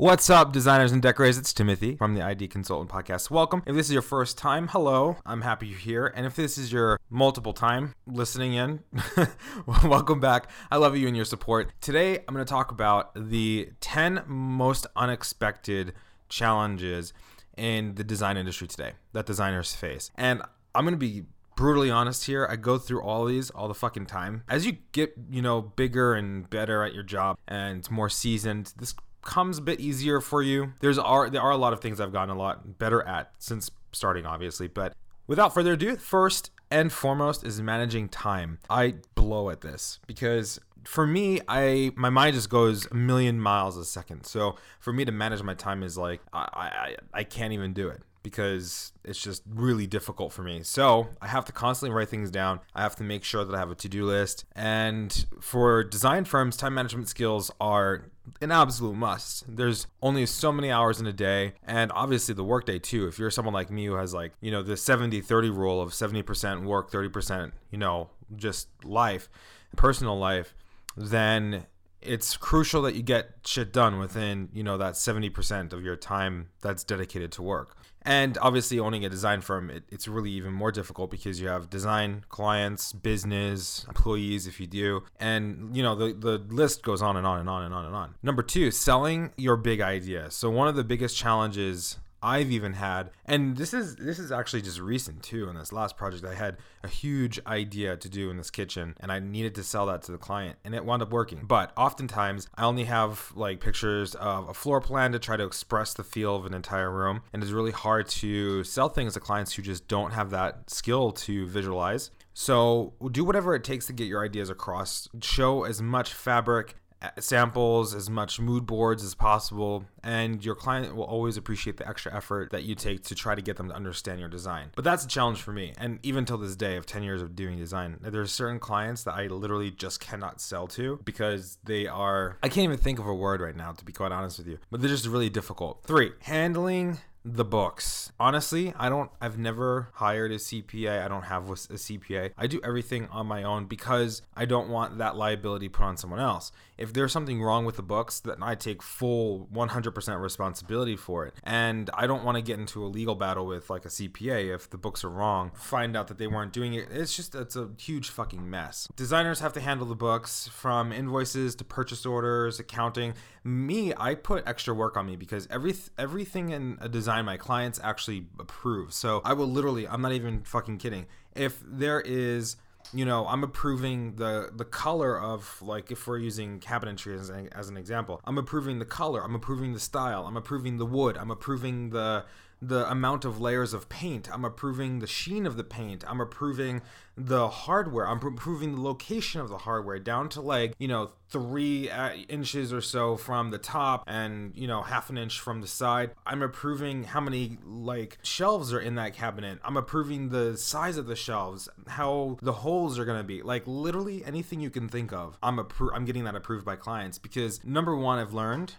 What's up, designers and decorators? It's Timothy from the ID Consultant Podcast. Welcome. If this is your first time, hello. I'm happy you're here. And if this is your multiple time listening in, welcome back. I love you and your support. Today, I'm going to talk about the 10 most unexpected challenges in the design industry today that designers face. And I'm going to be brutally honest here. I go through all these all the fucking time. As you get, you know, bigger and better at your job and more seasoned, this comes a bit easier for you. There's are there are a lot of things I've gotten a lot better at since starting, obviously. But without further ado, first and foremost is managing time. I blow at this because for me, I my mind just goes a million miles a second. So for me to manage my time is like I I, I can't even do it because it's just really difficult for me. So I have to constantly write things down. I have to make sure that I have a to do list. And for design firms, time management skills are an absolute must. There's only so many hours in a day, and obviously the workday too. If you're someone like me who has like, you know, the 70 30 rule of 70% work, 30%, you know, just life, personal life, then it's crucial that you get shit done within, you know, that 70% of your time that's dedicated to work. And obviously, owning a design firm, it, it's really even more difficult because you have design clients, business, employees, if you do. And, you know, the, the list goes on and on and on and on and on. Number two, selling your big idea. So, one of the biggest challenges I've even had, and this is this is actually just recent too. In this last project, I had a huge idea to do in this kitchen, and I needed to sell that to the client, and it wound up working. But oftentimes, I only have like pictures of a floor plan to try to express the feel of an entire room, and it's really hard to sell things to clients who just don't have that skill to visualize. So do whatever it takes to get your ideas across. Show as much fabric samples, as much mood boards as possible, and your client will always appreciate the extra effort that you take to try to get them to understand your design. But that's a challenge for me, and even till this day of 10 years of doing design, there's certain clients that I literally just cannot sell to because they are, I can't even think of a word right now to be quite honest with you, but they're just really difficult. Three, handling the books. Honestly, I don't I've never hired a CPA. I don't have a CPA. I do everything on my own because I don't want that liability put on someone else. If there's something wrong with the books, then I take full 100% responsibility for it. And I don't want to get into a legal battle with like a CPA if the books are wrong, find out that they weren't doing it. It's just it's a huge fucking mess. Designers have to handle the books from invoices to purchase orders, accounting. Me, I put extra work on me because every everything in a design my clients actually approve. So I will literally, I'm not even fucking kidding. If there is you know i'm approving the the color of like if we're using cabinetry as as an example i'm approving the color i'm approving the style i'm approving the wood i'm approving the the amount of layers of paint. I'm approving the sheen of the paint. I'm approving the hardware. I'm approving the location of the hardware down to like, you know, three uh, inches or so from the top and, you know, half an inch from the side. I'm approving how many like shelves are in that cabinet. I'm approving the size of the shelves, how the holes are going to be. Like literally anything you can think of. I'm appro- I'm getting that approved by clients because number 1 I've learned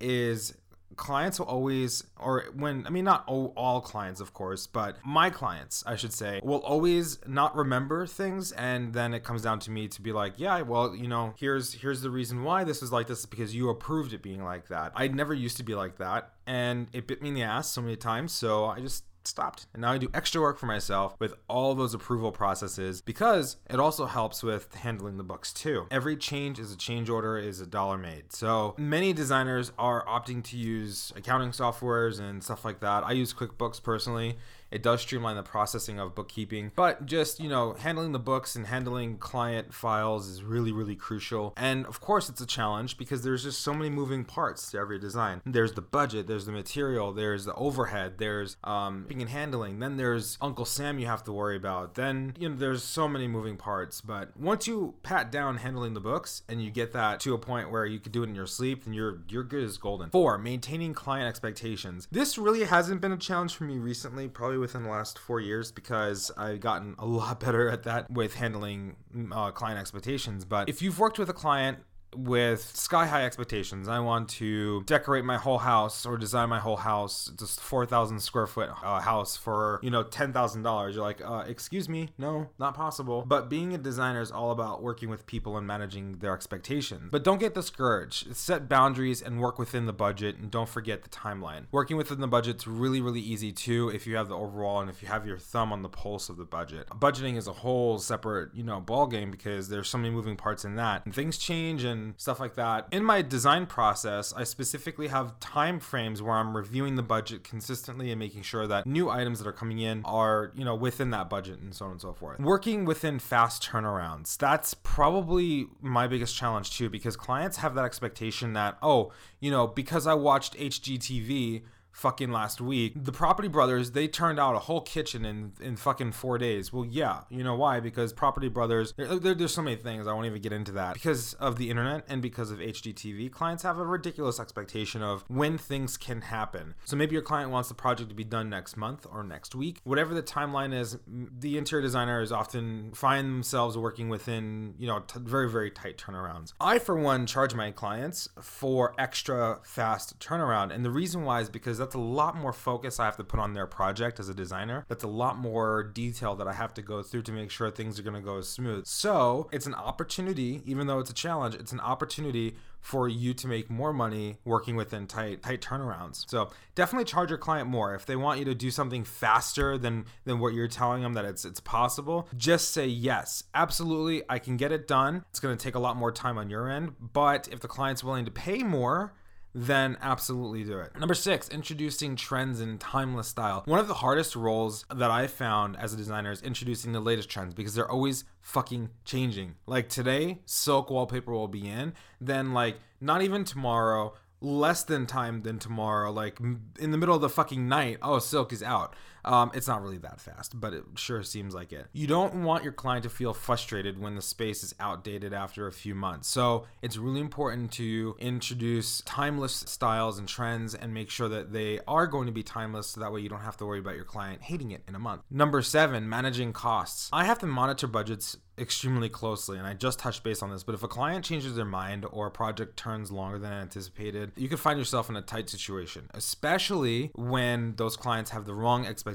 is clients will always or when i mean not all, all, clients of course but my clients i should say will always not remember things. And then it comes down to me to be like yeah well you know here's here's the reason why this is like this because you approved it being like that. I never used to be like that. And it bit me in the ass so many times. So i just stopped. And now I do extra work for myself with all those approval processes because it also helps with handling the books too. Every change is a change order is a dollar made. So many designers are opting to use accounting softwares and stuff like that. I use QuickBooks personally it does streamline the processing of bookkeeping, but just, you know, handling the books and handling client files is really, really crucial. And of course, it's a challenge because there's just so many moving parts to every design. There's the budget, there's the material, there's the overhead, there's um, and handling, then there's Uncle Sam you have to worry about. Then, you know, there's so many moving parts. But once you pat down handling the books and you get that to a point where you can do it in your sleep, then you're you're good as golden. Four, maintaining client expectations. This really hasn't been a challenge for me recently, probably within the last four years because I've gotten a lot better at that with handling uh, client expectations. But if you've worked with a client with sky high expectations. I want to decorate my whole house or design my whole house, just 4,000 square foot uh, house for, you know, $10,000. You're like, uh, excuse me, no, not possible. But being a designer is all about working with people and managing their expectations. But don't get discouraged. Set boundaries and work within the budget and don't forget the timeline. Working within the budget's really, really easy too if you have the overall and if you have your thumb on the pulse of the budget. Budgeting is a whole separate, you know, ball game because there's so many moving parts in that and things change and stuff like that. In my design process, I specifically have time frames where I'm reviewing the budget consistently and making sure that new items that are coming in are, you know, within that budget and so on and so forth. Working within fast turnarounds. That's probably my biggest challenge too because clients have that expectation that, oh, you know, because I watched HGTV, fucking last week. The Property Brothers, they turned out a whole kitchen in in fucking four days. Well, yeah, you know why? Because Property Brothers, there, there, there's so many things. I won't even get into that. Because of the internet and because of HGTV, clients have a ridiculous expectation of when things can happen. So maybe your client wants the project to be done next month or next week. Whatever the timeline is, the interior designers often find themselves working within, you know, t- very, very tight turnarounds. I, for one, charge my clients for extra fast turnaround. And the reason why is because that's a lot more focus I have to put on their project as a designer. That's a lot more detail that I have to go through to make sure things are going to go smooth. So it's an opportunity, even though it's a challenge, it's an opportunity for you to make more money working within tight tight turnarounds. So definitely charge your client more if they want you to do something faster than than what you're telling them that it's it's possible. Just say yes, absolutely, I can get it done. It's going to take a lot more time on your end, but if the client's willing to pay more, then absolutely do it. Number six, introducing trends in timeless style. One of the hardest roles that I found as a designer is introducing the latest trends because they're always fucking changing. Like today, silk wallpaper will be in, then like not even tomorrow, less than time than tomorrow, like in the middle of the fucking night, oh, silk is out. Um, it's not really that fast, but it sure seems like it. You don't want your client to feel frustrated when the space is outdated after a few months. So it's really important to introduce timeless styles and trends and make sure that they are going to be timeless so that way you don't have to worry about your client hating it in a month. Number seven, managing costs. I have to monitor budgets extremely closely and I just touched base on this, but if a client changes their mind or a project turns longer than anticipated, you could find yourself in a tight situation, especially when those clients have the wrong expectations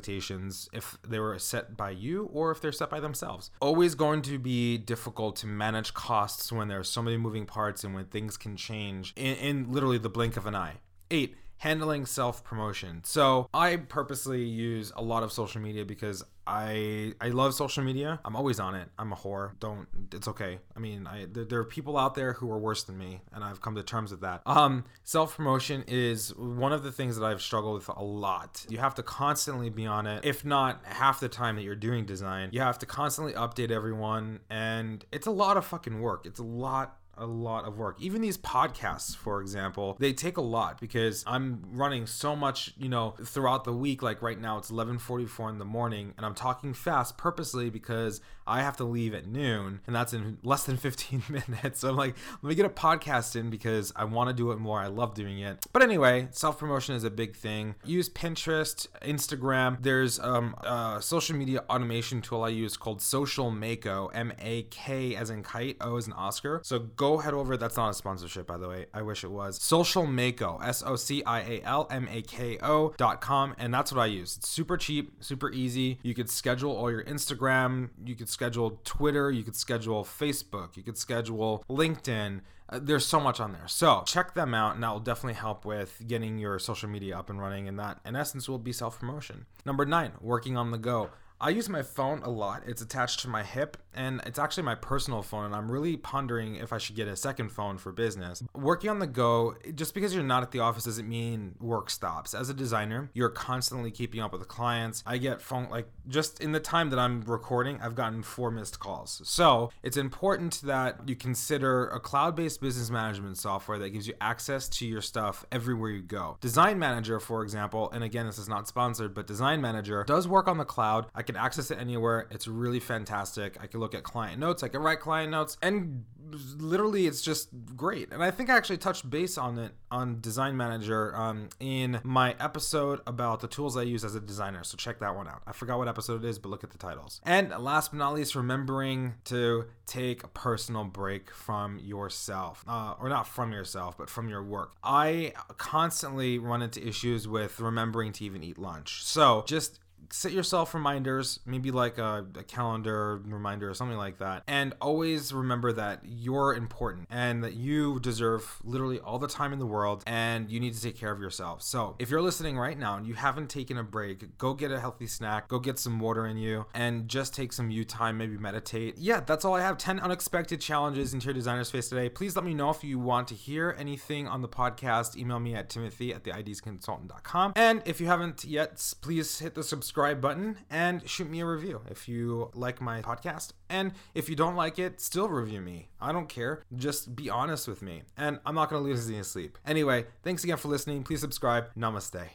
if they were set by you or if they're set by themselves. Always going to be difficult to manage costs when there are so many moving parts and when things can change in, in literally the blink of an eye. Eight, handling self promotion. So I purposely use a lot of social media because I I love social media. I'm always on it. I'm a whore. Don't. It's okay. I mean, I there, there, are people out there who are worse than me, and I've come to terms with that. Um, self promotion is one of the things that I've struggled with a lot. You have to constantly be on it. If not half the time that you're doing design, you have to constantly update everyone, and it's a lot of fucking work. It's a lot a lot of work. Even these podcasts, for example, they take a lot because I'm running so much, you know, throughout the week. Like right now, it's 11:44 in the morning, and I'm talking fast purposely because I have to leave at noon, and that's in less than 15 minutes. So I'm like, let me get a podcast in because I want to do it more. I love doing it. But anyway, self promotion is a big thing. Use Pinterest, Instagram. There's um, a social media automation tool I use called Social Mako, M A K as in kite, O as in Oscar. So go head over. That's not a sponsorship, by the way. I wish it was. Social Mako, S O C I A L M A K O dot com. And that's what I use. It's super cheap, super easy. You could schedule all your Instagram, you could schedule Twitter, you could schedule Facebook, you could schedule LinkedIn. Uh, there's so much on there. So check them out, and that will definitely help with getting your social media up and running. And that, in essence, will be self promotion. Number nine, working on the go. I use my phone a lot. It's attached to my hip and it's actually my personal phone. And I'm really pondering if I should get a second phone for business. Working on the go, just because you're not at the office doesn't mean work stops. As a designer, you're constantly keeping up with the clients. I get phone, like, just in the time that I'm recording, I've gotten four missed calls. So it's important that you consider a cloud based business management software that gives you access to your stuff everywhere you go. Design Manager, for example, and again, this is not sponsored, but Design Manager does work on the cloud. I can access it anywhere. It's really fantastic. I can look at client notes. I can write client notes, and literally it's just great. And I think I actually touched base on it on Design Manager um, in my episode about the tools I use as a designer. So check that one out. I forgot what episode it is, but look at the titles. And last but not least, remembering to take a personal break from yourself, uh, or not from yourself, but from your work. I constantly run into issues with remembering to even eat lunch. So just set yourself reminders, maybe like a, a, calendar reminder or something like that. And always remember that you're important and that you deserve literally all the time in the world and you need to take care of yourself. So if you're listening right now and you haven't taken a break, go get a healthy snack, go get some water in you, and just take some you time, maybe meditate. Yeah, that's all I have. 10 unexpected challenges interior designers face today. Please let me know if you want to hear anything on the podcast. Email me at timothy at theidconsultant.com. And if you haven't yet, please hit the subscribe subscribe button and shoot me a review if you like my podcast. And if you don't like it, still review me. I don't care. Just be honest with me. And I'm not going to lose any sleep. Anyway, thanks again for listening. Please subscribe. Namaste.